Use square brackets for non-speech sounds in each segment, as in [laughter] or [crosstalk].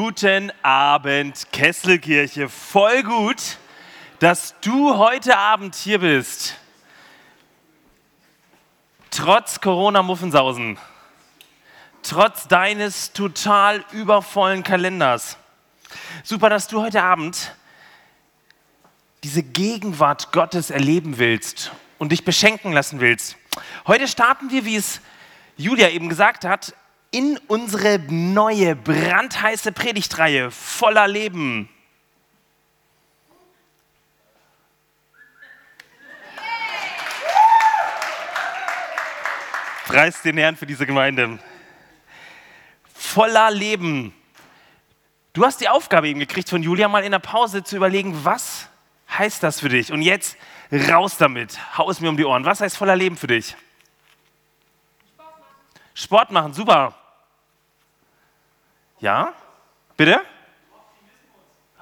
Guten Abend, Kesselkirche. Voll gut, dass du heute Abend hier bist. Trotz Corona-Muffensausen, trotz deines total übervollen Kalenders. Super, dass du heute Abend diese Gegenwart Gottes erleben willst und dich beschenken lassen willst. Heute starten wir, wie es Julia eben gesagt hat, in unsere neue, brandheiße Predigtreihe voller Leben. Preis den Herrn für diese Gemeinde. Voller Leben. Du hast die Aufgabe eben gekriegt von Julia, mal in der Pause zu überlegen, was heißt das für dich? Und jetzt raus damit. Hau es mir um die Ohren. Was heißt voller Leben für dich? Sport machen, super. Ja? Bitte?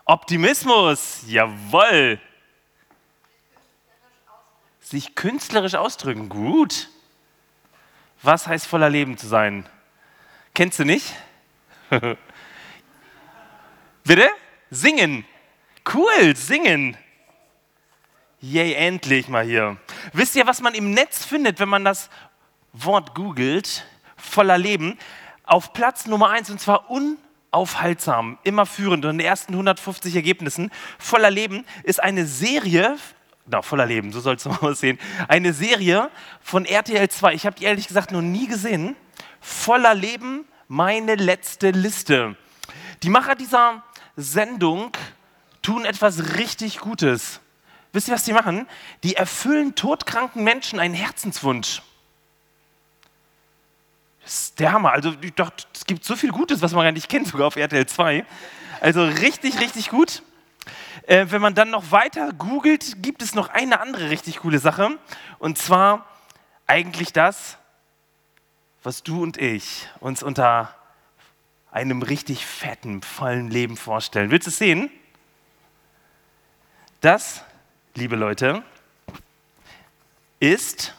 Optimismus, jawoll. Sich künstlerisch ausdrücken, gut. Was heißt voller Leben zu sein? Kennst du nicht? [laughs] Bitte? Singen. Cool, singen. Yay, endlich mal hier. Wisst ihr, was man im Netz findet, wenn man das Wort googelt? Voller Leben auf Platz Nummer eins und zwar unaufhaltsam, immer führend und in den ersten 150 Ergebnissen voller Leben ist eine Serie, na, voller Leben, so soll es [laughs] mal aussehen, eine Serie von RTL 2. Ich habe die ehrlich gesagt noch nie gesehen. Voller Leben, meine letzte Liste. Die Macher dieser Sendung tun etwas richtig Gutes. Wisst ihr, was die machen? Die erfüllen todkranken Menschen einen Herzenswunsch. Hammer. Also ich dachte, es gibt so viel Gutes, was man gar nicht kennt, sogar auf RTL 2. Also richtig, richtig gut. Äh, wenn man dann noch weiter googelt, gibt es noch eine andere richtig coole Sache. Und zwar eigentlich das, was du und ich uns unter einem richtig fetten, vollen Leben vorstellen. Willst du es sehen? Das, liebe Leute, ist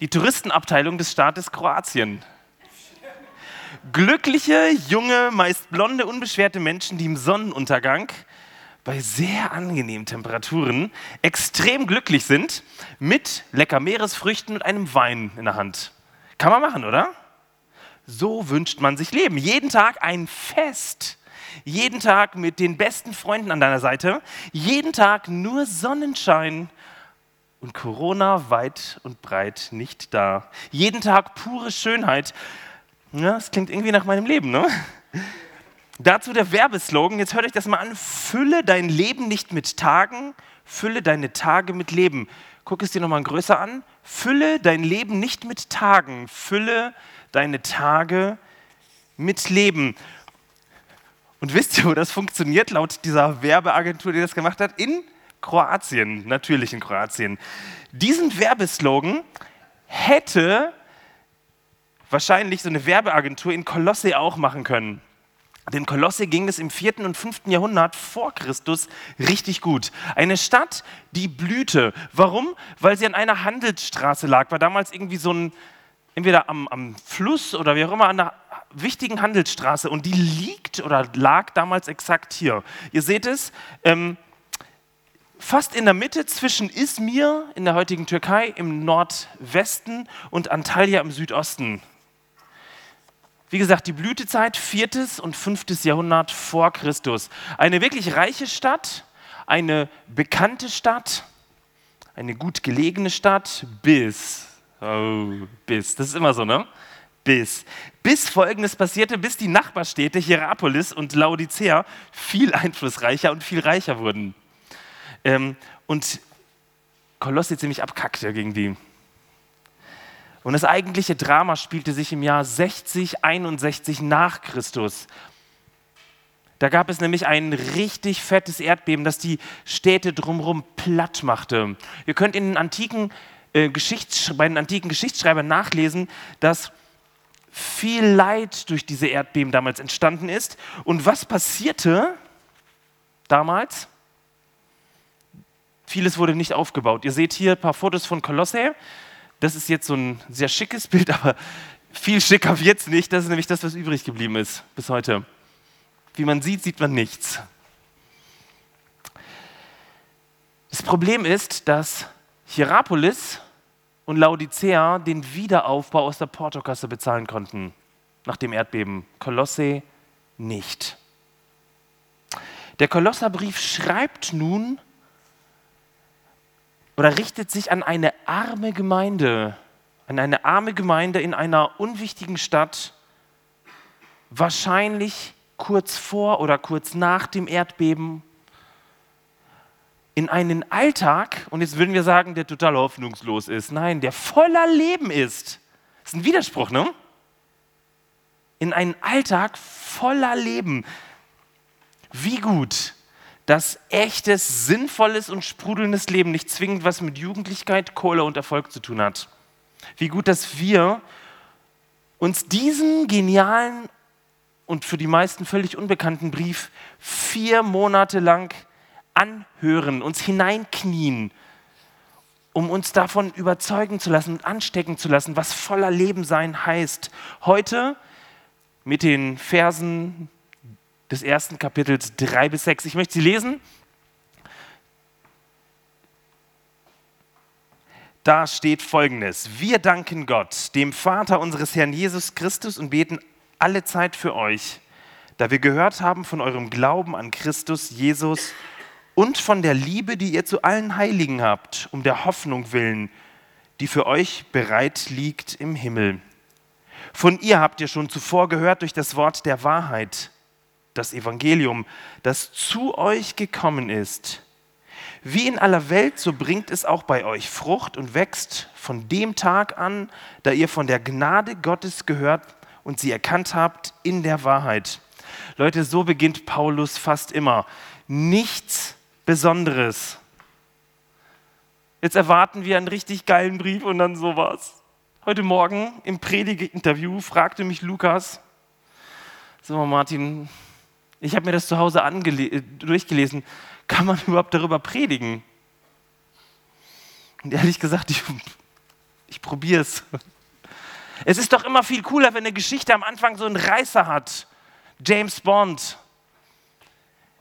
die Touristenabteilung des Staates Kroatien. Glückliche, junge, meist blonde, unbeschwerte Menschen, die im Sonnenuntergang bei sehr angenehmen Temperaturen extrem glücklich sind, mit lecker Meeresfrüchten und einem Wein in der Hand. Kann man machen, oder? So wünscht man sich Leben. Jeden Tag ein Fest. Jeden Tag mit den besten Freunden an deiner Seite. Jeden Tag nur Sonnenschein und Corona weit und breit nicht da. Jeden Tag pure Schönheit. Ja, das klingt irgendwie nach meinem Leben, ne? Dazu der Werbeslogan, jetzt hört euch das mal an, fülle dein Leben nicht mit Tagen, fülle deine Tage mit Leben. Guck es dir nochmal größer an. Fülle dein Leben nicht mit Tagen, fülle deine Tage mit Leben. Und wisst ihr, wo das funktioniert, laut dieser Werbeagentur, die das gemacht hat? In Kroatien, natürlich in Kroatien. Diesen Werbeslogan hätte wahrscheinlich so eine Werbeagentur in Kolosse auch machen können. Denn Kolosse ging es im 4. und 5. Jahrhundert vor Christus richtig gut. Eine Stadt, die blühte. Warum? Weil sie an einer Handelsstraße lag. War damals irgendwie so ein, entweder am, am Fluss oder wie auch immer, an einer wichtigen Handelsstraße. Und die liegt oder lag damals exakt hier. Ihr seht es, ähm, fast in der Mitte zwischen Izmir in der heutigen Türkei im Nordwesten und Antalya im Südosten. Wie gesagt, die Blütezeit viertes und fünftes Jahrhundert vor Christus. Eine wirklich reiche Stadt, eine bekannte Stadt, eine gut gelegene Stadt, bis, oh, bis, das ist immer so, ne? Bis. Bis Folgendes passierte, bis die Nachbarstädte Hierapolis und Laodicea viel einflussreicher und viel reicher wurden. Ähm, und Kolossi ziemlich abkackte gegen die. Und das eigentliche Drama spielte sich im Jahr 60, 61 nach Christus. Da gab es nämlich ein richtig fettes Erdbeben, das die Städte drumherum platt machte. Ihr könnt in den antiken, äh, bei den antiken Geschichtsschreibern nachlesen, dass viel Leid durch diese Erdbeben damals entstanden ist. Und was passierte damals? Vieles wurde nicht aufgebaut. Ihr seht hier ein paar Fotos von Kolosse. Das ist jetzt so ein sehr schickes Bild, [laughs] aber viel schicker es nicht. Das ist nämlich das, was übrig geblieben ist bis heute. Wie man sieht, sieht man nichts. Das Problem ist, dass Hierapolis und Laodicea den Wiederaufbau aus der Portokasse bezahlen konnten nach dem Erdbeben. Kolosse nicht. Der Kolosserbrief schreibt nun oder richtet sich an eine arme Gemeinde, an eine arme Gemeinde in einer unwichtigen Stadt, wahrscheinlich kurz vor oder kurz nach dem Erdbeben, in einen Alltag, und jetzt würden wir sagen, der total hoffnungslos ist, nein, der voller Leben ist. Das ist ein Widerspruch, ne? In einen Alltag voller Leben. Wie gut, dass echtes, sinnvolles und sprudelndes Leben nicht zwingend was mit Jugendlichkeit, Kohle und Erfolg zu tun hat. Wie gut, dass wir uns diesen genialen und für die meisten völlig unbekannten Brief vier Monate lang anhören, uns hineinknien, um uns davon überzeugen zu lassen und anstecken zu lassen, was voller Leben sein heißt. Heute mit den Versen des ersten Kapitels 3 bis 6. Ich möchte sie lesen. Da steht folgendes. Wir danken Gott, dem Vater unseres Herrn Jesus Christus und beten alle Zeit für euch, da wir gehört haben von eurem Glauben an Christus Jesus und von der Liebe, die ihr zu allen Heiligen habt, um der Hoffnung willen, die für euch bereit liegt im Himmel. Von ihr habt ihr schon zuvor gehört durch das Wort der Wahrheit das Evangelium, das zu euch gekommen ist. Wie in aller Welt, so bringt es auch bei euch Frucht und wächst von dem Tag an, da ihr von der Gnade Gottes gehört und sie erkannt habt in der Wahrheit. Leute, so beginnt Paulus fast immer. Nichts Besonderes. Jetzt erwarten wir einen richtig geilen Brief und dann sowas. Heute Morgen im Predigeinterview fragte mich Lukas, so Martin, ich habe mir das zu Hause äh, durchgelesen. Kann man [laughs] überhaupt darüber predigen? Und ehrlich gesagt, ich, ich probiere es. Es ist doch immer viel cooler, wenn eine Geschichte am Anfang so einen Reißer hat. James Bond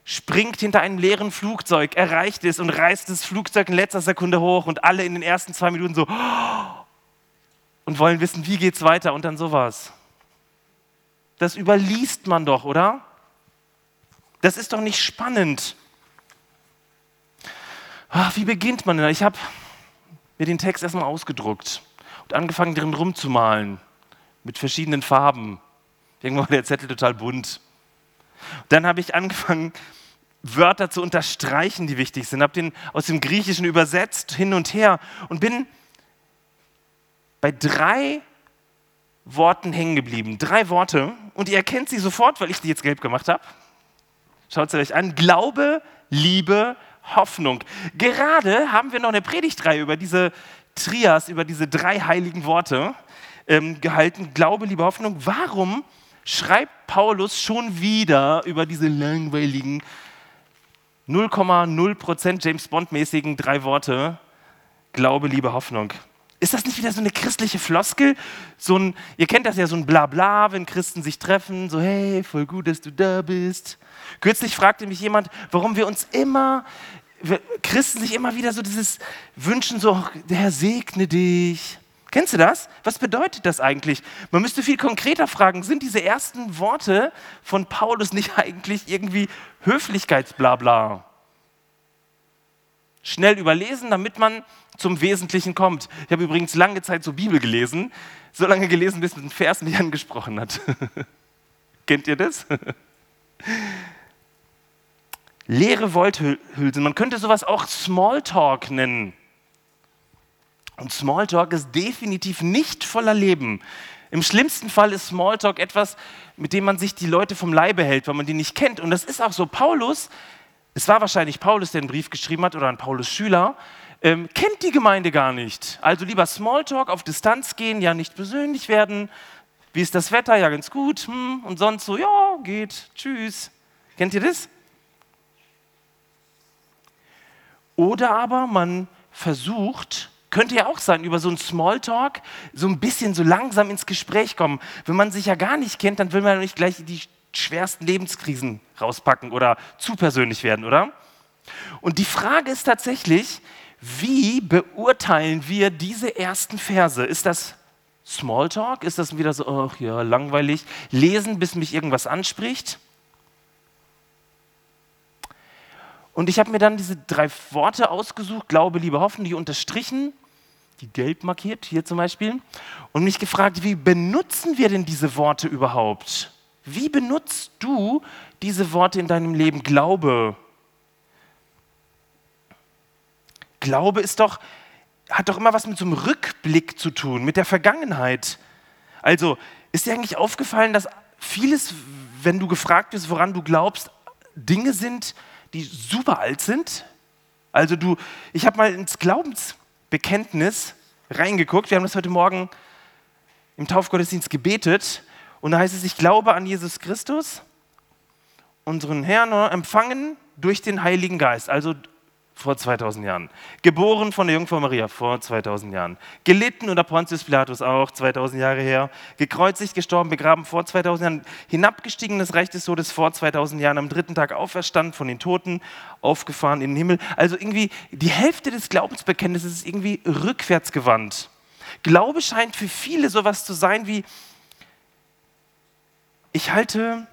springt hinter einem leeren Flugzeug, erreicht es und reißt das Flugzeug in letzter Sekunde hoch und alle in den ersten zwei Minuten so [gasps] und wollen wissen, wie geht's weiter und dann sowas. Das überliest man doch, oder? Das ist doch nicht spannend. Ach, wie beginnt man denn? Ich habe mir den Text erstmal ausgedruckt und angefangen, drin rumzumalen mit verschiedenen Farben. Irgendwann war der Zettel total bunt. Dann habe ich angefangen, Wörter zu unterstreichen, die wichtig sind. Habe den aus dem Griechischen übersetzt, hin und her und bin bei drei Worten hängen geblieben. Drei Worte und ihr erkennt sie sofort, weil ich die jetzt gelb gemacht habe. Schaut sie euch an. Glaube, Liebe, Hoffnung. Gerade haben wir noch eine Predigtreihe über diese Trias, über diese drei heiligen Worte ähm, gehalten. Glaube, Liebe, Hoffnung. Warum schreibt Paulus schon wieder über diese langweiligen 0,0% James Bond-mäßigen drei Worte? Glaube, Liebe, Hoffnung. Ist das nicht wieder so eine christliche Floskel? So ein, ihr kennt das ja, so ein Blabla, wenn Christen sich treffen, so hey, voll gut, dass du da bist. Kürzlich fragte mich jemand, warum wir uns immer, Christen sich immer wieder so dieses wünschen, so, der Herr segne dich. Kennst du das? Was bedeutet das eigentlich? Man müsste viel konkreter fragen, sind diese ersten Worte von Paulus nicht [laughs] eigentlich irgendwie Höflichkeitsblabla? Schnell überlesen, damit man zum Wesentlichen kommt. Ich habe übrigens lange Zeit so Bibel gelesen, so lange gelesen, bis ein Vers mich [laughs] angesprochen hat. [laughs] Kennt ihr das? [laughs] Leere Worthülsen. Man könnte sowas auch Smalltalk nennen. Und Smalltalk ist definitiv nicht voller Leben. Im schlimmsten Fall ist Smalltalk etwas, mit dem man sich die Leute vom Leibe hält, weil man die nicht kennt. Und das ist auch so. Paulus, es war wahrscheinlich Paulus, der einen Brief geschrieben hat oder ein Paulus Schüler, ähm, kennt die Gemeinde gar nicht. Also lieber Smalltalk, auf Distanz gehen, ja nicht persönlich werden. Wie ist das Wetter? Ja, ganz gut. Hm. Und sonst so, ja, geht, tschüss. Kennt ihr das? Oder aber man versucht, könnte ja auch sein, über so einen Smalltalk so ein bisschen so langsam ins Gespräch kommen. Wenn man sich ja gar nicht kennt, dann will man nicht gleich die schwersten Lebenskrisen rauspacken oder zu persönlich werden, oder? Und die Frage ist tatsächlich, wie beurteilen wir diese ersten Verse? Ist das Smalltalk? Ist das wieder so, ach ja, langweilig? Lesen, bis mich irgendwas anspricht? Und ich habe mir dann diese drei Worte ausgesucht, Glaube, Liebe, Hoffen, die unterstrichen, die gelb markiert, hier zum Beispiel, und mich gefragt, wie benutzen wir denn diese Worte überhaupt? Wie benutzt du diese Worte in deinem Leben? Glaube. Glaube ist doch, hat doch immer was mit so einem Rückblick zu tun, mit der Vergangenheit. Also, ist dir eigentlich aufgefallen, dass vieles, wenn du gefragt wirst, woran du glaubst, Dinge sind, die super alt sind? Also du, ich habe mal ins Glaubensbekenntnis reingeguckt. Wir haben das heute Morgen im Taufgottesdienst gebetet. Und da heißt es, ich glaube an Jesus Christus, unseren Herrn, empfangen durch den Heiligen Geist. Also vor 2000 Jahren. Geboren von der Jungfrau Maria vor 2000 Jahren. Gelitten unter Pontius Pilatus auch 2000 Jahre her. Gekreuzigt, gestorben, begraben vor 2000 Jahren. Hinabgestiegen in das Reich des Todes vor 2000 Jahren. Am dritten Tag auferstanden von den Toten, aufgefahren in den Himmel. Also irgendwie die Hälfte des Glaubensbekenntnisses ist irgendwie rückwärts gewandt. Glaube scheint für viele sowas zu sein wie, ich halte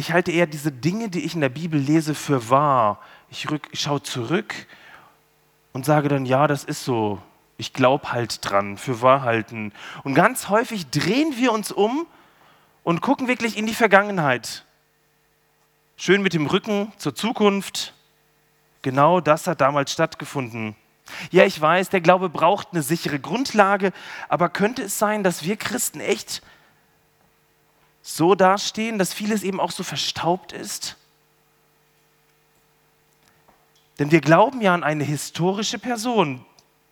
ich halte eher diese Dinge, die ich in der Bibel lese, für wahr. Ich, rück, ich schaue zurück und sage dann, ja, das ist so. Ich glaube halt dran, für wahr halten. Und ganz häufig drehen wir uns um und gucken wirklich in die Vergangenheit. Schön mit dem Rücken zur Zukunft. Genau das hat damals stattgefunden. Ja, ich weiß, der Glaube braucht eine sichere Grundlage, aber könnte es sein, dass wir Christen echt so dastehen, dass vieles eben auch so verstaubt ist? Denn wir glauben ja an eine historische Person,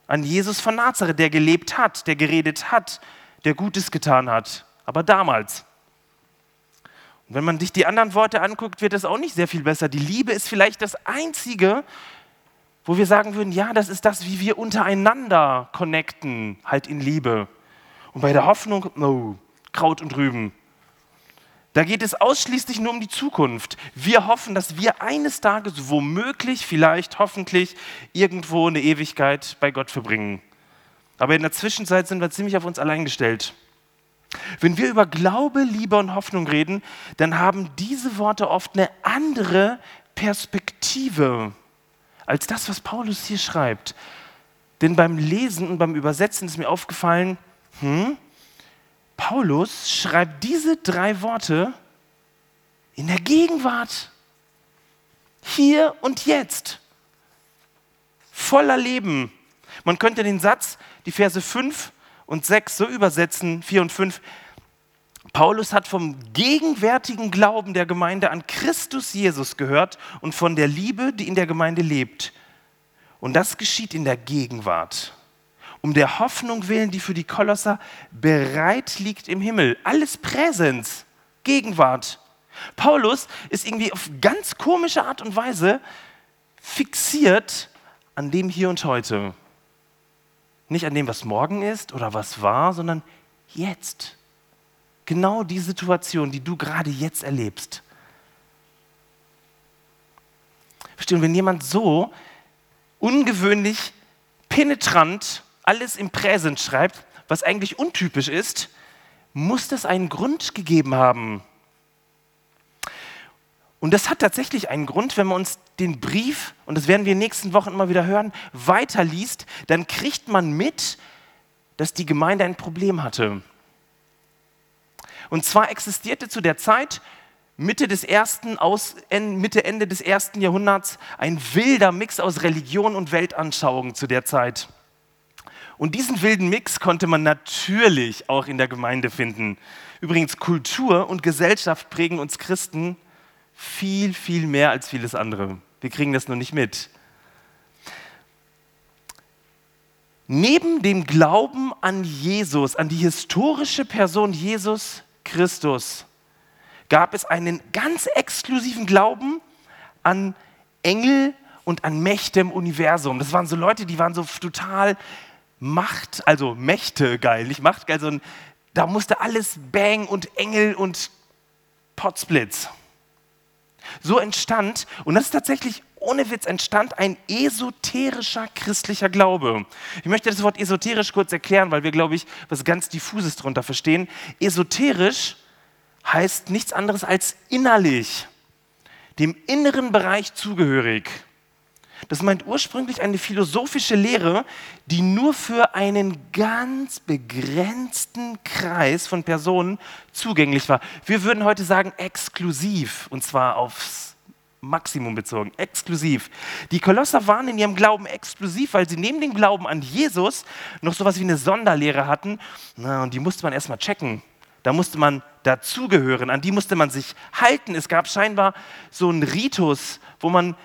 an Jesus von Nazareth, der gelebt hat, der geredet hat, der Gutes getan hat, aber damals. Und wenn man sich die anderen Worte anguckt, wird es auch nicht sehr viel besser. Die Liebe ist vielleicht das Einzige, wo wir sagen würden, ja, das ist das, wie wir untereinander connecten, halt in Liebe. Und bei der Hoffnung, no, Kraut und Rüben. Da geht es ausschließlich nur um die Zukunft. Wir hoffen, dass wir eines Tages womöglich, vielleicht, hoffentlich irgendwo eine Ewigkeit bei Gott verbringen. Aber in der Zwischenzeit sind wir ziemlich auf uns allein gestellt. Wenn wir über Glaube, Liebe und Hoffnung reden, dann haben diese Worte oft eine andere Perspektive als das, was Paulus hier schreibt. Denn beim Lesen und beim Übersetzen ist mir aufgefallen, hm, Paulus schreibt diese drei Worte in der Gegenwart. Hier und jetzt. Voller Leben. Man könnte den Satz, die Verse 5 und 6 so übersetzen, 4 und 5. Paulus hat vom gegenwärtigen Glauben der Gemeinde an Christus Jesus gehört und von der Liebe, die in der Gemeinde lebt. Und das geschieht in der Gegenwart um der Hoffnung willen, die für die Kolosser bereit liegt im Himmel. Alles Präsens, Gegenwart. Paulus ist irgendwie auf ganz komische Art und Weise fixiert an dem Hier und Heute. Nicht an dem, was morgen ist oder was war, sondern jetzt. Genau die Situation, die du gerade jetzt erlebst. Verstehen, wenn jemand so ungewöhnlich penetrant alles im Präsent schreibt, was eigentlich untypisch ist, muss das einen Grund gegeben haben. Und das hat tatsächlich einen Grund, wenn man uns den Brief, und das werden wir in den nächsten Wochen immer wieder hören, weiterliest, dann kriegt man mit, dass die Gemeinde ein Problem hatte. Und zwar existierte zu der Zeit, Mitte des ersten, aus, Mitte, Ende des ersten Jahrhunderts, ein wilder Mix aus Religion und Weltanschauung zu der Zeit. Und diesen wilden Mix konnte man natürlich auch in der Gemeinde finden. Übrigens, Kultur und Gesellschaft prägen uns Christen viel, viel mehr als vieles andere. Wir kriegen das nur nicht mit. Neben dem Glauben an Jesus, an die historische Person Jesus Christus, gab es einen ganz exklusiven Glauben an Engel und an Mächte im Universum. Das waren so Leute, die waren so total Macht, also Mächte geil, nicht Macht geil, sondern da musste alles Bang und Engel und Potsblitz. So entstand, und das ist tatsächlich ohne Witz, entstand ein esoterischer christlicher Glaube. Ich möchte das Wort esoterisch kurz erklären, weil wir, glaube ich, was ganz diffuses darunter verstehen. Esoterisch heißt nichts anderes als innerlich, dem inneren Bereich zugehörig. Das meint ursprünglich eine philosophische Lehre, die nur für einen ganz begrenzten Kreis von Personen zugänglich war. Wir würden heute sagen exklusiv, und zwar aufs Maximum bezogen, exklusiv. Die Kolosser waren in ihrem Glauben exklusiv, weil sie neben dem Glauben an Jesus noch sowas wie eine Sonderlehre hatten. Na, und die musste man erstmal checken. Da musste man dazugehören, an die musste man sich halten. Es gab scheinbar so einen Ritus, wo man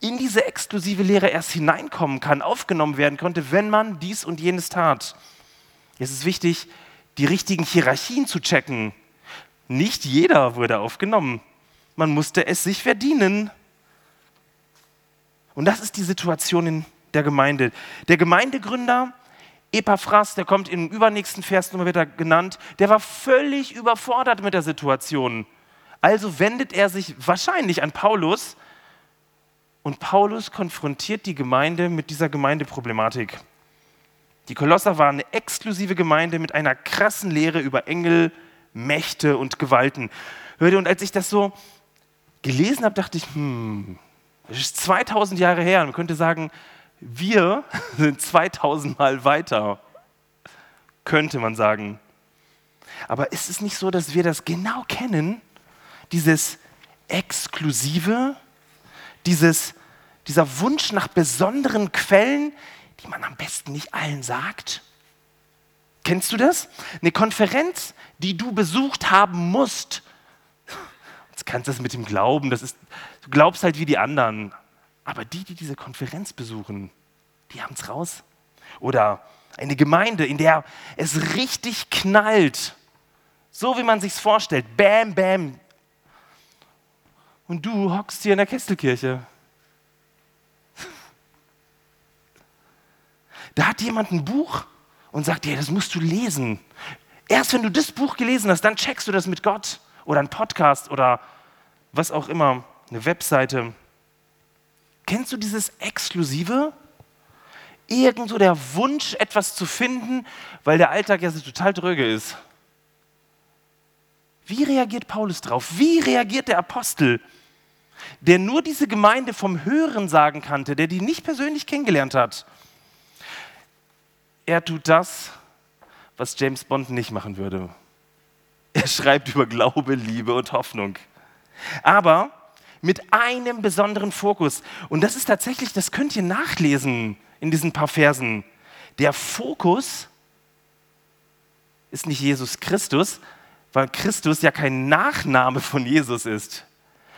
in diese exklusive Lehre erst hineinkommen kann, aufgenommen werden konnte, wenn man dies und jenes tat. Es ist wichtig, die richtigen Hierarchien zu checken. Nicht jeder wurde aufgenommen. Man musste es sich verdienen. Und das ist die Situation in der Gemeinde. Der Gemeindegründer Epaphras, der kommt im übernächsten Vers nochmal wieder genannt, der war völlig überfordert mit der Situation. Also wendet er sich wahrscheinlich an Paulus und Paulus konfrontiert die Gemeinde mit dieser Gemeindeproblematik. Die Kolosser waren eine exklusive Gemeinde mit einer krassen Lehre über Engel, Mächte und Gewalten. Und als ich das so gelesen habe, dachte ich, hm, das ist 2000 Jahre her. Man könnte sagen, wir [laughs] sind 2000 Mal weiter, könnte man sagen. Aber ist es nicht so, dass wir das genau kennen, dieses Exklusive, dieses, dieser Wunsch nach besonderen Quellen, die man am besten nicht allen sagt? Kennst du das? Eine Konferenz, die du besucht haben musst. Jetzt kannst du das mit dem Glauben, das ist, du glaubst halt wie die anderen. Aber die, die diese Konferenz besuchen, die haben es raus. Oder eine Gemeinde, in der es richtig knallt. So wie man sich vorstellt. Bam, bam. Und du hockst hier in der Kesselkirche. Da hat jemand ein Buch und sagt dir, das musst du lesen. Erst wenn du das Buch gelesen hast, dann checkst du das mit Gott oder ein Podcast oder was auch immer, eine Webseite. Kennst du dieses Exklusive? Irgendwo der Wunsch, etwas zu finden, weil der Alltag ja so total dröge ist. Wie reagiert Paulus drauf? Wie reagiert der Apostel, der nur diese Gemeinde vom Hören sagen kannte, der die nicht persönlich kennengelernt hat? Er tut das, was James Bond nicht machen würde. Er schreibt über Glaube, Liebe und Hoffnung. Aber mit einem besonderen Fokus. Und das ist tatsächlich, das könnt ihr nachlesen in diesen paar Versen. Der Fokus ist nicht Jesus Christus, weil Christus ja kein Nachname von Jesus ist,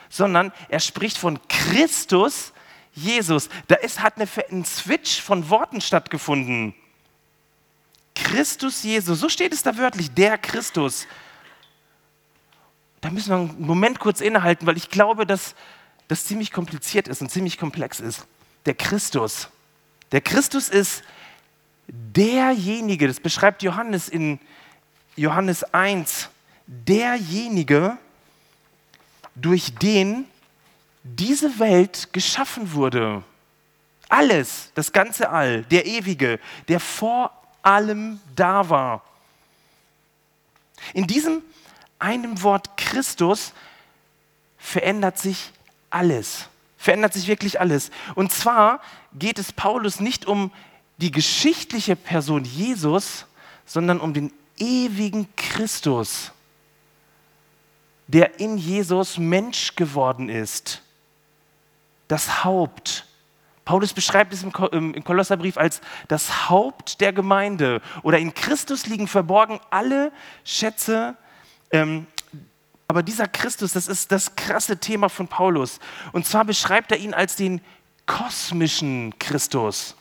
sondern er spricht von Christus Jesus. Da ist, hat eine, ein Switch von Worten stattgefunden. Christus Jesus, so steht es da wörtlich, der Christus da müssen wir einen Moment kurz innehalten, weil ich glaube, dass das ziemlich kompliziert ist und ziemlich komplex ist. Der Christus. Der Christus ist derjenige, das beschreibt Johannes in Johannes 1, derjenige, durch den diese Welt geschaffen wurde. Alles, das ganze All, der Ewige, der vor allem da war. In diesem einem Wort Christus verändert sich alles. Verändert sich wirklich alles. Und zwar geht es Paulus nicht um die geschichtliche Person Jesus, sondern um den ewigen Christus, der in Jesus Mensch geworden ist. Das Haupt. Paulus beschreibt es im Kolosserbrief als das Haupt der Gemeinde. Oder in Christus liegen verborgen alle Schätze ähm, aber dieser Christus, das ist das krasse Thema von Paulus. Und zwar beschreibt er ihn als den kosmischen Christus.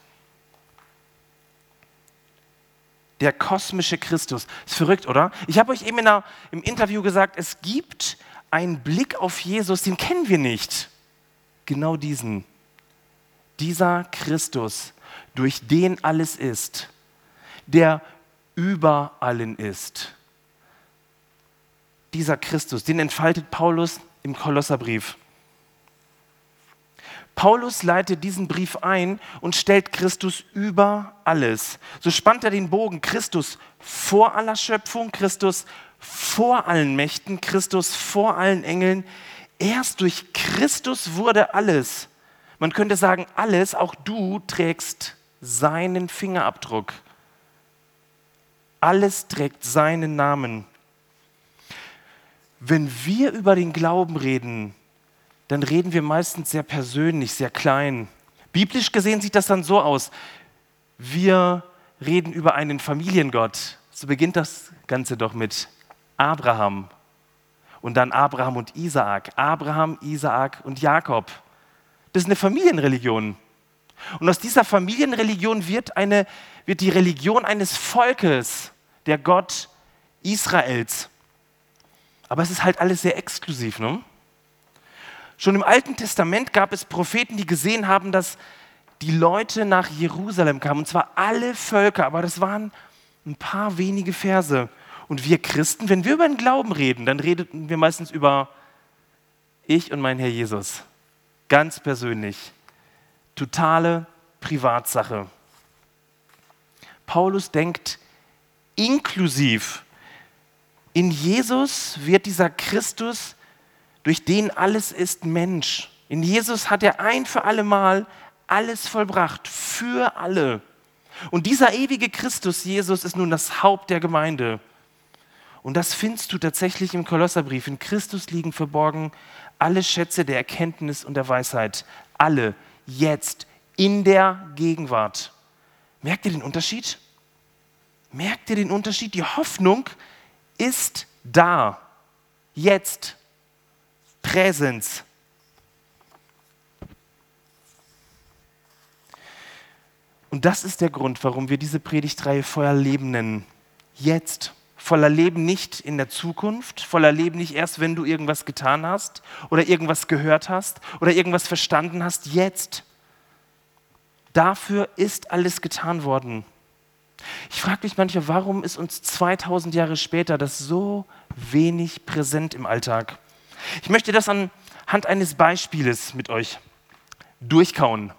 Der kosmische Christus. Ist verrückt, oder? Ich habe euch eben in einer, im Interview gesagt, es gibt einen Blick auf Jesus, den kennen wir nicht. Genau diesen. Dieser Christus, durch den alles ist, der über allen ist. Dieser Christus, den entfaltet Paulus im Kolosserbrief. Paulus leitet diesen Brief ein und stellt Christus über alles. So spannt er den Bogen Christus vor aller Schöpfung, Christus vor allen Mächten, Christus vor allen Engeln. Erst durch Christus wurde alles. Man könnte sagen, alles, auch du trägst seinen Fingerabdruck. Alles trägt seinen Namen. Wenn wir über den Glauben reden, dann reden wir meistens sehr persönlich, sehr klein. Biblisch gesehen sieht das dann so aus. Wir reden über einen Familiengott. So beginnt das Ganze doch mit Abraham und dann Abraham und Isaak. Abraham, Isaak und Jakob. Das ist eine Familienreligion. Und aus dieser Familienreligion wird, eine, wird die Religion eines Volkes, der Gott Israels. Aber es ist halt alles sehr exklusiv. Ne? Schon im Alten Testament gab es Propheten, die gesehen haben, dass die Leute nach Jerusalem kamen. Und zwar alle Völker, aber das waren ein paar wenige Verse. Und wir Christen, wenn wir über den Glauben reden, dann reden wir meistens über ich und mein Herr Jesus. Ganz persönlich. Totale Privatsache. Paulus denkt inklusiv. In Jesus wird dieser Christus, durch den alles ist Mensch. In Jesus hat er ein für alle Mal alles vollbracht, für alle. Und dieser ewige Christus, Jesus, ist nun das Haupt der Gemeinde. Und das findest du tatsächlich im Kolosserbrief. In Christus liegen verborgen alle Schätze der Erkenntnis und der Weisheit. Alle, jetzt, in der Gegenwart. Merkt ihr den Unterschied? Merkt ihr den Unterschied? Die Hoffnung ist da. Jetzt. Präsenz. Und das ist der Grund, warum wir diese Predigtreihe Feuer Leben nennen. Jetzt voller Leben nicht in der Zukunft, voller Leben nicht erst, wenn du irgendwas getan hast oder irgendwas gehört hast oder irgendwas verstanden hast, jetzt. Dafür ist alles getan worden. Ich frage mich manchmal, warum ist uns 2000 Jahre später das so wenig präsent im Alltag? Ich möchte das anhand eines Beispieles mit euch durchkauen.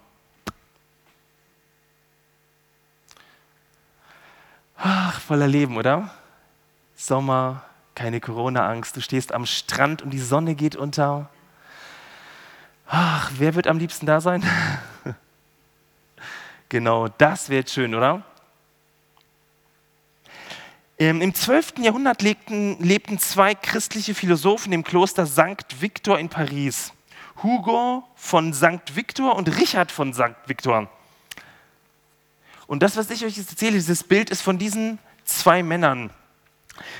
Ach, voller Leben, oder? Sommer, keine Corona-Angst, du stehst am Strand und die Sonne geht unter. Ach, wer wird am liebsten da sein? [laughs] genau, das wäre schön, oder? Ähm, Im 12. Jahrhundert lebten, lebten zwei christliche Philosophen im Kloster St. Victor in Paris. Hugo von St. Victor und Richard von St. Victor. Und das, was ich euch jetzt erzähle, dieses Bild ist von diesen zwei Männern.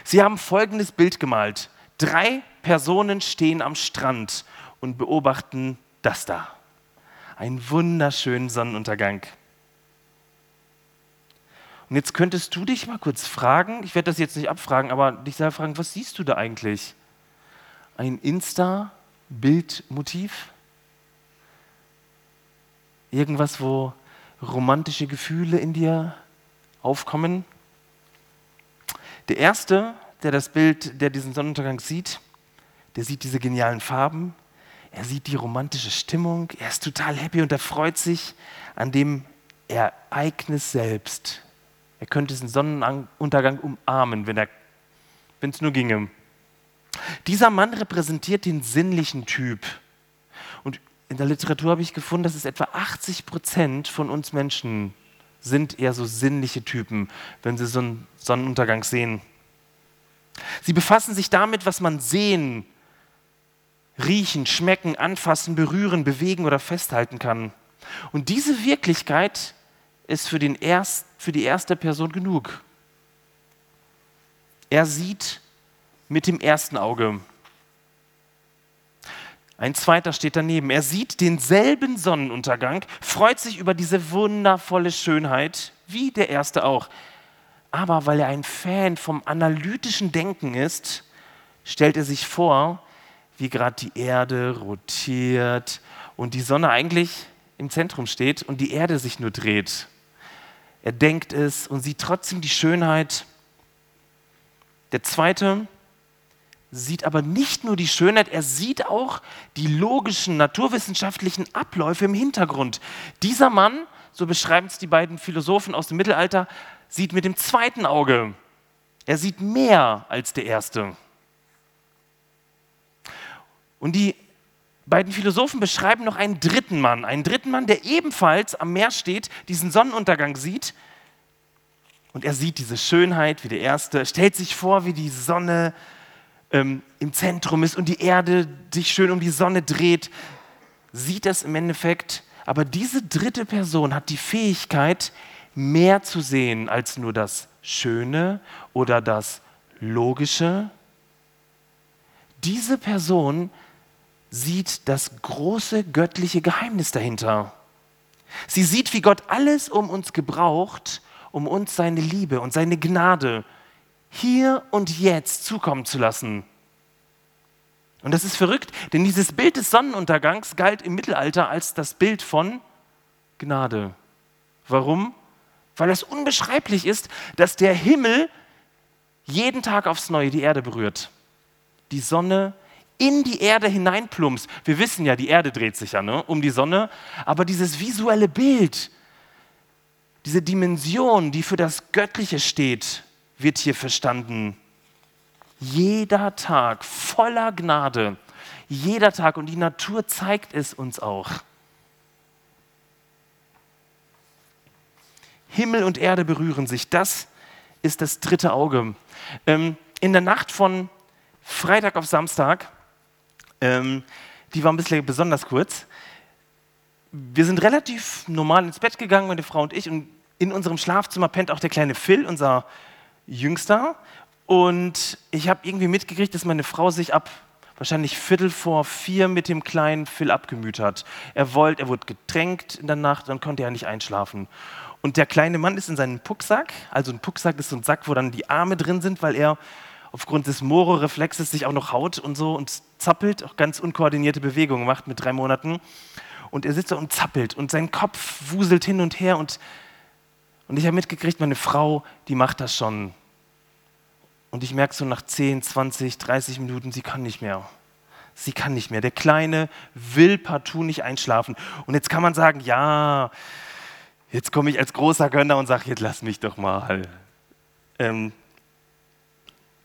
Sie haben folgendes Bild gemalt. Drei Personen stehen am Strand und beobachten das da. Ein wunderschönen Sonnenuntergang. Und jetzt könntest du dich mal kurz fragen, ich werde das jetzt nicht abfragen, aber dich selber fragen, was siehst du da eigentlich? Ein Insta-Bildmotiv? Irgendwas, wo romantische Gefühle in dir aufkommen? Der erste, der das Bild, der diesen Sonnenuntergang sieht, der sieht diese genialen Farben, er sieht die romantische Stimmung, er ist total happy und er freut sich an dem Ereignis selbst. Er könnte diesen Sonnenuntergang umarmen, wenn es nur ginge. Dieser Mann repräsentiert den sinnlichen Typ. Und in der Literatur habe ich gefunden, dass es etwa 80 Prozent von uns Menschen sind eher so sinnliche Typen, wenn sie so einen Sonnenuntergang sehen. Sie befassen sich damit, was man sehen, riechen, schmecken, anfassen, berühren, bewegen oder festhalten kann. Und diese Wirklichkeit ist für, den erst, für die erste Person genug. Er sieht mit dem ersten Auge. Ein zweiter steht daneben. Er sieht denselben Sonnenuntergang, freut sich über diese wundervolle Schönheit, wie der erste auch. Aber weil er ein Fan vom analytischen Denken ist, stellt er sich vor, wie gerade die Erde rotiert und die Sonne eigentlich im Zentrum steht und die Erde sich nur dreht. Er denkt es und sieht trotzdem die Schönheit. Der zweite sieht aber nicht nur die Schönheit, er sieht auch die logischen, naturwissenschaftlichen Abläufe im Hintergrund. Dieser Mann, so beschreiben es die beiden Philosophen aus dem Mittelalter, sieht mit dem zweiten Auge. Er sieht mehr als der erste. Und die beiden Philosophen beschreiben noch einen dritten Mann, einen dritten Mann, der ebenfalls am Meer steht, diesen Sonnenuntergang sieht. Und er sieht diese Schönheit wie der erste, stellt sich vor, wie die Sonne ähm, im Zentrum ist und die Erde sich schön um die Sonne dreht, sieht es im Endeffekt. Aber diese dritte Person hat die Fähigkeit, mehr zu sehen als nur das Schöne oder das Logische. Diese Person sieht das große göttliche Geheimnis dahinter. Sie sieht, wie Gott alles um uns gebraucht, um uns seine Liebe und seine Gnade hier und jetzt zukommen zu lassen. Und das ist verrückt, denn dieses Bild des Sonnenuntergangs galt im Mittelalter als das Bild von Gnade. Warum? Weil es unbeschreiblich ist, dass der Himmel jeden Tag aufs Neue die Erde berührt. Die Sonne in die Erde hineinplumpst. Wir wissen ja, die Erde dreht sich ja ne, um die Sonne, aber dieses visuelle Bild, diese Dimension, die für das Göttliche steht, wird hier verstanden. Jeder Tag voller Gnade, jeder Tag und die Natur zeigt es uns auch. Himmel und Erde berühren sich, das ist das dritte Auge. Ähm, in der Nacht von Freitag auf Samstag, ähm, die war ein bisschen besonders kurz, wir sind relativ normal ins Bett gegangen, meine Frau und ich, und in unserem Schlafzimmer pennt auch der kleine Phil, unser Jüngster. Und ich habe irgendwie mitgekriegt, dass meine Frau sich ab wahrscheinlich Viertel vor vier mit dem kleinen Phil abgemüht hat. Er wollte, er wurde getränkt in der Nacht, dann konnte er nicht einschlafen. Und der kleine Mann ist in seinem Pucksack, also ein Pucksack ist so ein Sack, wo dann die Arme drin sind, weil er aufgrund des Moro-Reflexes sich auch noch haut und so und zappelt, auch ganz unkoordinierte Bewegungen macht mit drei Monaten. Und er sitzt da und zappelt und sein Kopf wuselt hin und her und, und ich habe mitgekriegt, meine Frau, die macht das schon und ich merke so nach 10, 20, 30 Minuten, sie kann nicht mehr. Sie kann nicht mehr. Der Kleine will partout nicht einschlafen. Und jetzt kann man sagen, ja, jetzt komme ich als großer Gönner und sage, jetzt lass mich doch mal. Ähm,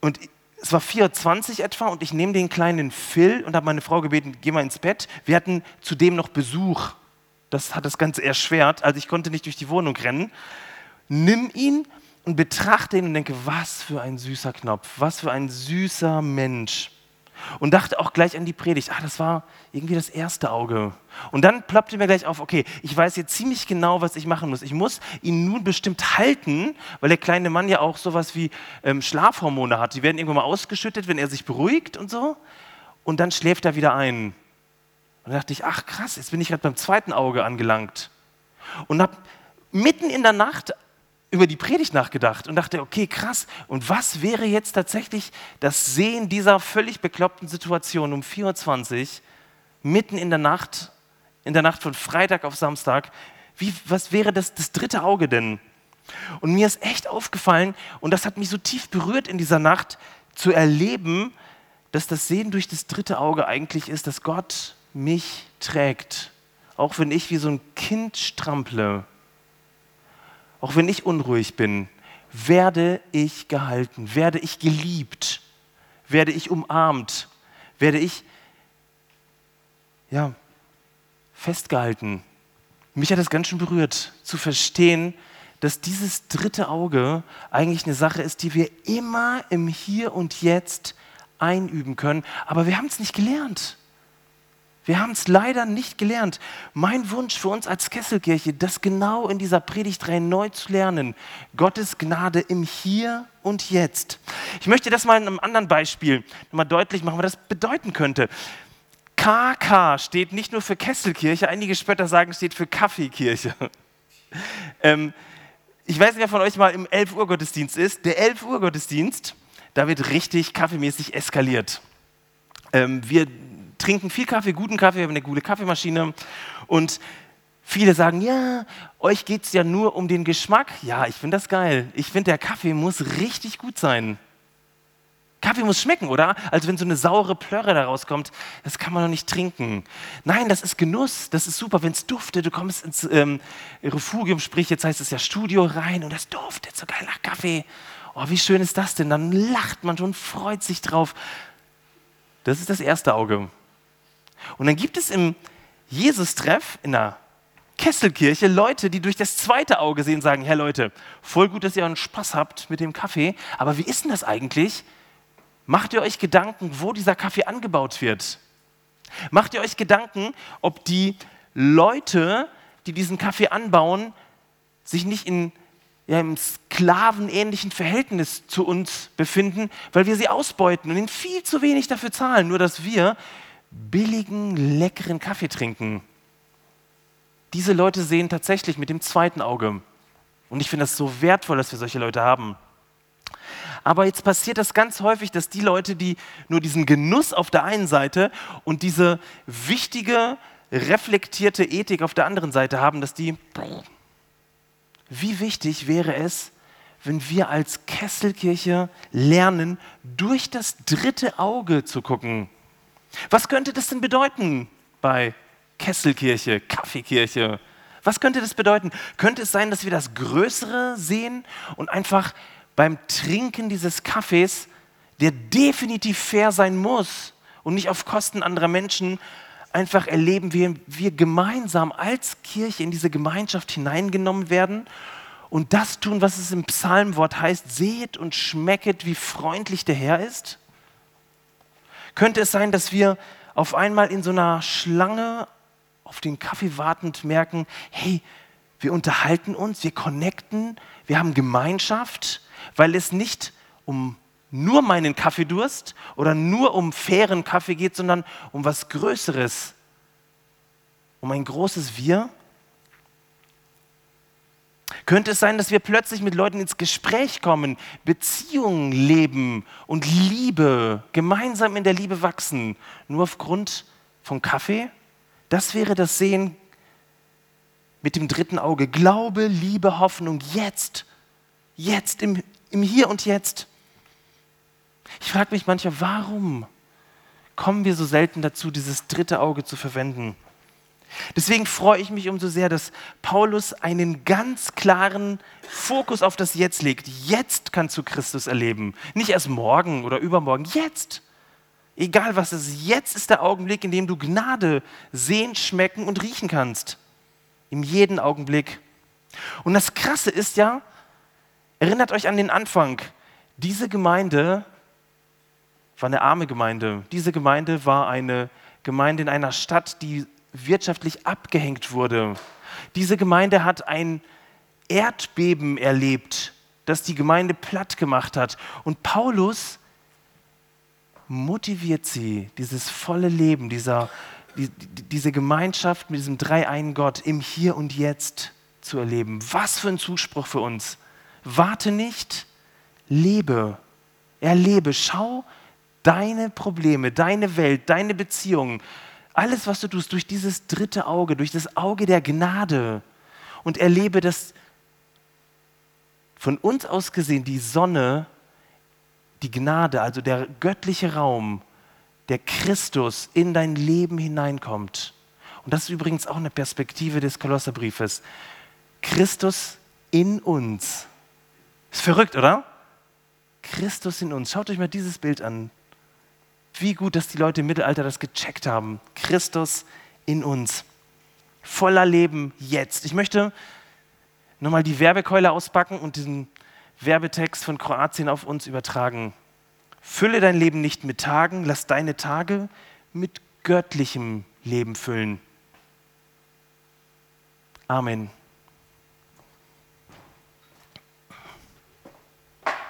und es war 4.20 etwa und ich nehme den kleinen Phil und habe meine Frau gebeten, geh mal ins Bett. Wir hatten zudem noch Besuch. Das hat das Ganze erschwert. Also ich konnte nicht durch die Wohnung rennen. Nimm ihn und betrachte ihn und denke, was für ein süßer Knopf, was für ein süßer Mensch. Und dachte auch gleich an die Predigt, ah, das war irgendwie das erste Auge. Und dann ploppte mir gleich auf, okay, ich weiß jetzt ziemlich genau, was ich machen muss. Ich muss ihn nun bestimmt halten, weil der kleine Mann ja auch sowas wie ähm, Schlafhormone hat. Die werden irgendwann mal ausgeschüttet, wenn er sich beruhigt und so. Und dann schläft er wieder ein. Und dann dachte ich, ach krass, jetzt bin ich gerade beim zweiten Auge angelangt. Und habe mitten in der Nacht über die Predigt nachgedacht und dachte, okay, krass, und was wäre jetzt tatsächlich das Sehen dieser völlig bekloppten Situation um 4.20 Uhr, mitten in der Nacht, in der Nacht von Freitag auf Samstag, wie, was wäre das, das dritte Auge denn? Und mir ist echt aufgefallen, und das hat mich so tief berührt in dieser Nacht, zu erleben, dass das Sehen durch das dritte Auge eigentlich ist, dass Gott mich trägt. Auch wenn ich wie so ein Kind strample auch wenn ich unruhig bin, werde ich gehalten, werde ich geliebt, werde ich umarmt, werde ich ja, festgehalten. Mich hat das ganz schön berührt, zu verstehen, dass dieses dritte Auge eigentlich eine Sache ist, die wir immer im Hier und Jetzt einüben können, aber wir haben es nicht gelernt. Wir haben es leider nicht gelernt. Mein Wunsch für uns als Kesselkirche, das genau in dieser Predigtreihe neu zu lernen. Gottes Gnade im Hier und Jetzt. Ich möchte das mal in einem anderen Beispiel nochmal deutlich machen, was das bedeuten könnte. KK steht nicht nur für Kesselkirche, einige Spötter sagen, steht für Kaffeekirche. [laughs] ähm, ich weiß nicht, wer von euch mal im 11 Uhr Gottesdienst ist. Der 11 Uhr Gottesdienst, da wird richtig kaffeemäßig eskaliert. Ähm, wir trinken viel Kaffee, guten Kaffee, wir haben eine gute Kaffeemaschine. Und Viele sagen, ja, euch geht es ja nur um den Geschmack. Ja, ich finde das geil. Ich finde, der Kaffee muss richtig gut sein. Kaffee muss schmecken, oder? Also wenn so eine saure Plörre da rauskommt, das kann man doch nicht trinken. Nein, das ist Genuss, das ist super, wenn es duftet. Du kommst ins ähm, Refugium, sprich, jetzt heißt es ja Studio rein und das duftet so geil nach Kaffee. Oh, wie schön ist das denn? Dann lacht man schon, freut sich drauf. Das ist das erste Auge. Und dann gibt es im Jesus-Treff in der Kesselkirche Leute, die durch das zweite Auge sehen, sagen, hey Leute, voll gut, dass ihr einen Spaß habt mit dem Kaffee, aber wie ist denn das eigentlich? Macht ihr euch Gedanken, wo dieser Kaffee angebaut wird? Macht ihr euch Gedanken, ob die Leute, die diesen Kaffee anbauen, sich nicht in ja, im sklavenähnlichen Verhältnis zu uns befinden, weil wir sie ausbeuten und ihnen viel zu wenig dafür zahlen, nur dass wir billigen, leckeren Kaffee trinken. Diese Leute sehen tatsächlich mit dem zweiten Auge. Und ich finde das so wertvoll, dass wir solche Leute haben. Aber jetzt passiert das ganz häufig, dass die Leute, die nur diesen Genuss auf der einen Seite und diese wichtige, reflektierte Ethik auf der anderen Seite haben, dass die, wie wichtig wäre es, wenn wir als Kesselkirche lernen, durch das dritte Auge zu gucken. Was könnte das denn bedeuten bei Kesselkirche, Kaffeekirche? Was könnte das bedeuten? Könnte es sein, dass wir das Größere sehen und einfach beim Trinken dieses Kaffees, der definitiv fair sein muss und nicht auf Kosten anderer Menschen, einfach erleben, wie wir gemeinsam als Kirche in diese Gemeinschaft hineingenommen werden und das tun, was es im Psalmwort heißt, seht und schmecket, wie freundlich der Herr ist? Könnte es sein, dass wir auf einmal in so einer Schlange auf den Kaffee wartend merken, hey, wir unterhalten uns, wir connecten, wir haben Gemeinschaft, weil es nicht um nur meinen Kaffeedurst oder nur um fairen Kaffee geht, sondern um was Größeres, um ein großes Wir. Könnte es sein, dass wir plötzlich mit Leuten ins Gespräch kommen, Beziehungen leben und Liebe, gemeinsam in der Liebe wachsen, nur aufgrund von Kaffee? Das wäre das Sehen mit dem dritten Auge. Glaube, Liebe, Hoffnung, jetzt, jetzt im im Hier und Jetzt. Ich frage mich manchmal, warum kommen wir so selten dazu, dieses dritte Auge zu verwenden? Deswegen freue ich mich umso sehr, dass Paulus einen ganz klaren Fokus auf das Jetzt legt. Jetzt kannst du Christus erleben. Nicht erst morgen oder übermorgen. Jetzt. Egal was es ist, jetzt ist der Augenblick, in dem du Gnade sehen, schmecken und riechen kannst. In jedem Augenblick. Und das Krasse ist ja, Erinnert euch an den Anfang. Diese Gemeinde war eine arme Gemeinde. Diese Gemeinde war eine Gemeinde in einer Stadt, die wirtschaftlich abgehängt wurde. Diese Gemeinde hat ein Erdbeben erlebt, das die Gemeinde platt gemacht hat. Und Paulus motiviert sie, dieses volle Leben, dieser, die, diese Gemeinschaft mit diesem dreieinen Gott im Hier und Jetzt zu erleben. Was für ein Zuspruch für uns. Warte nicht, lebe. Erlebe, schau deine Probleme, deine Welt, deine Beziehungen, alles, was du tust, durch dieses dritte Auge, durch das Auge der Gnade und erlebe, dass von uns aus gesehen die Sonne, die Gnade, also der göttliche Raum, der Christus in dein Leben hineinkommt. Und das ist übrigens auch eine Perspektive des Kolosserbriefes. Christus in uns. Ist verrückt, oder? Christus in uns. Schaut euch mal dieses Bild an. Wie gut, dass die Leute im Mittelalter das gecheckt haben. Christus in uns. Voller Leben jetzt. Ich möchte nochmal die Werbekeule auspacken und diesen Werbetext von Kroatien auf uns übertragen. Fülle dein Leben nicht mit Tagen, lass deine Tage mit göttlichem Leben füllen. Amen.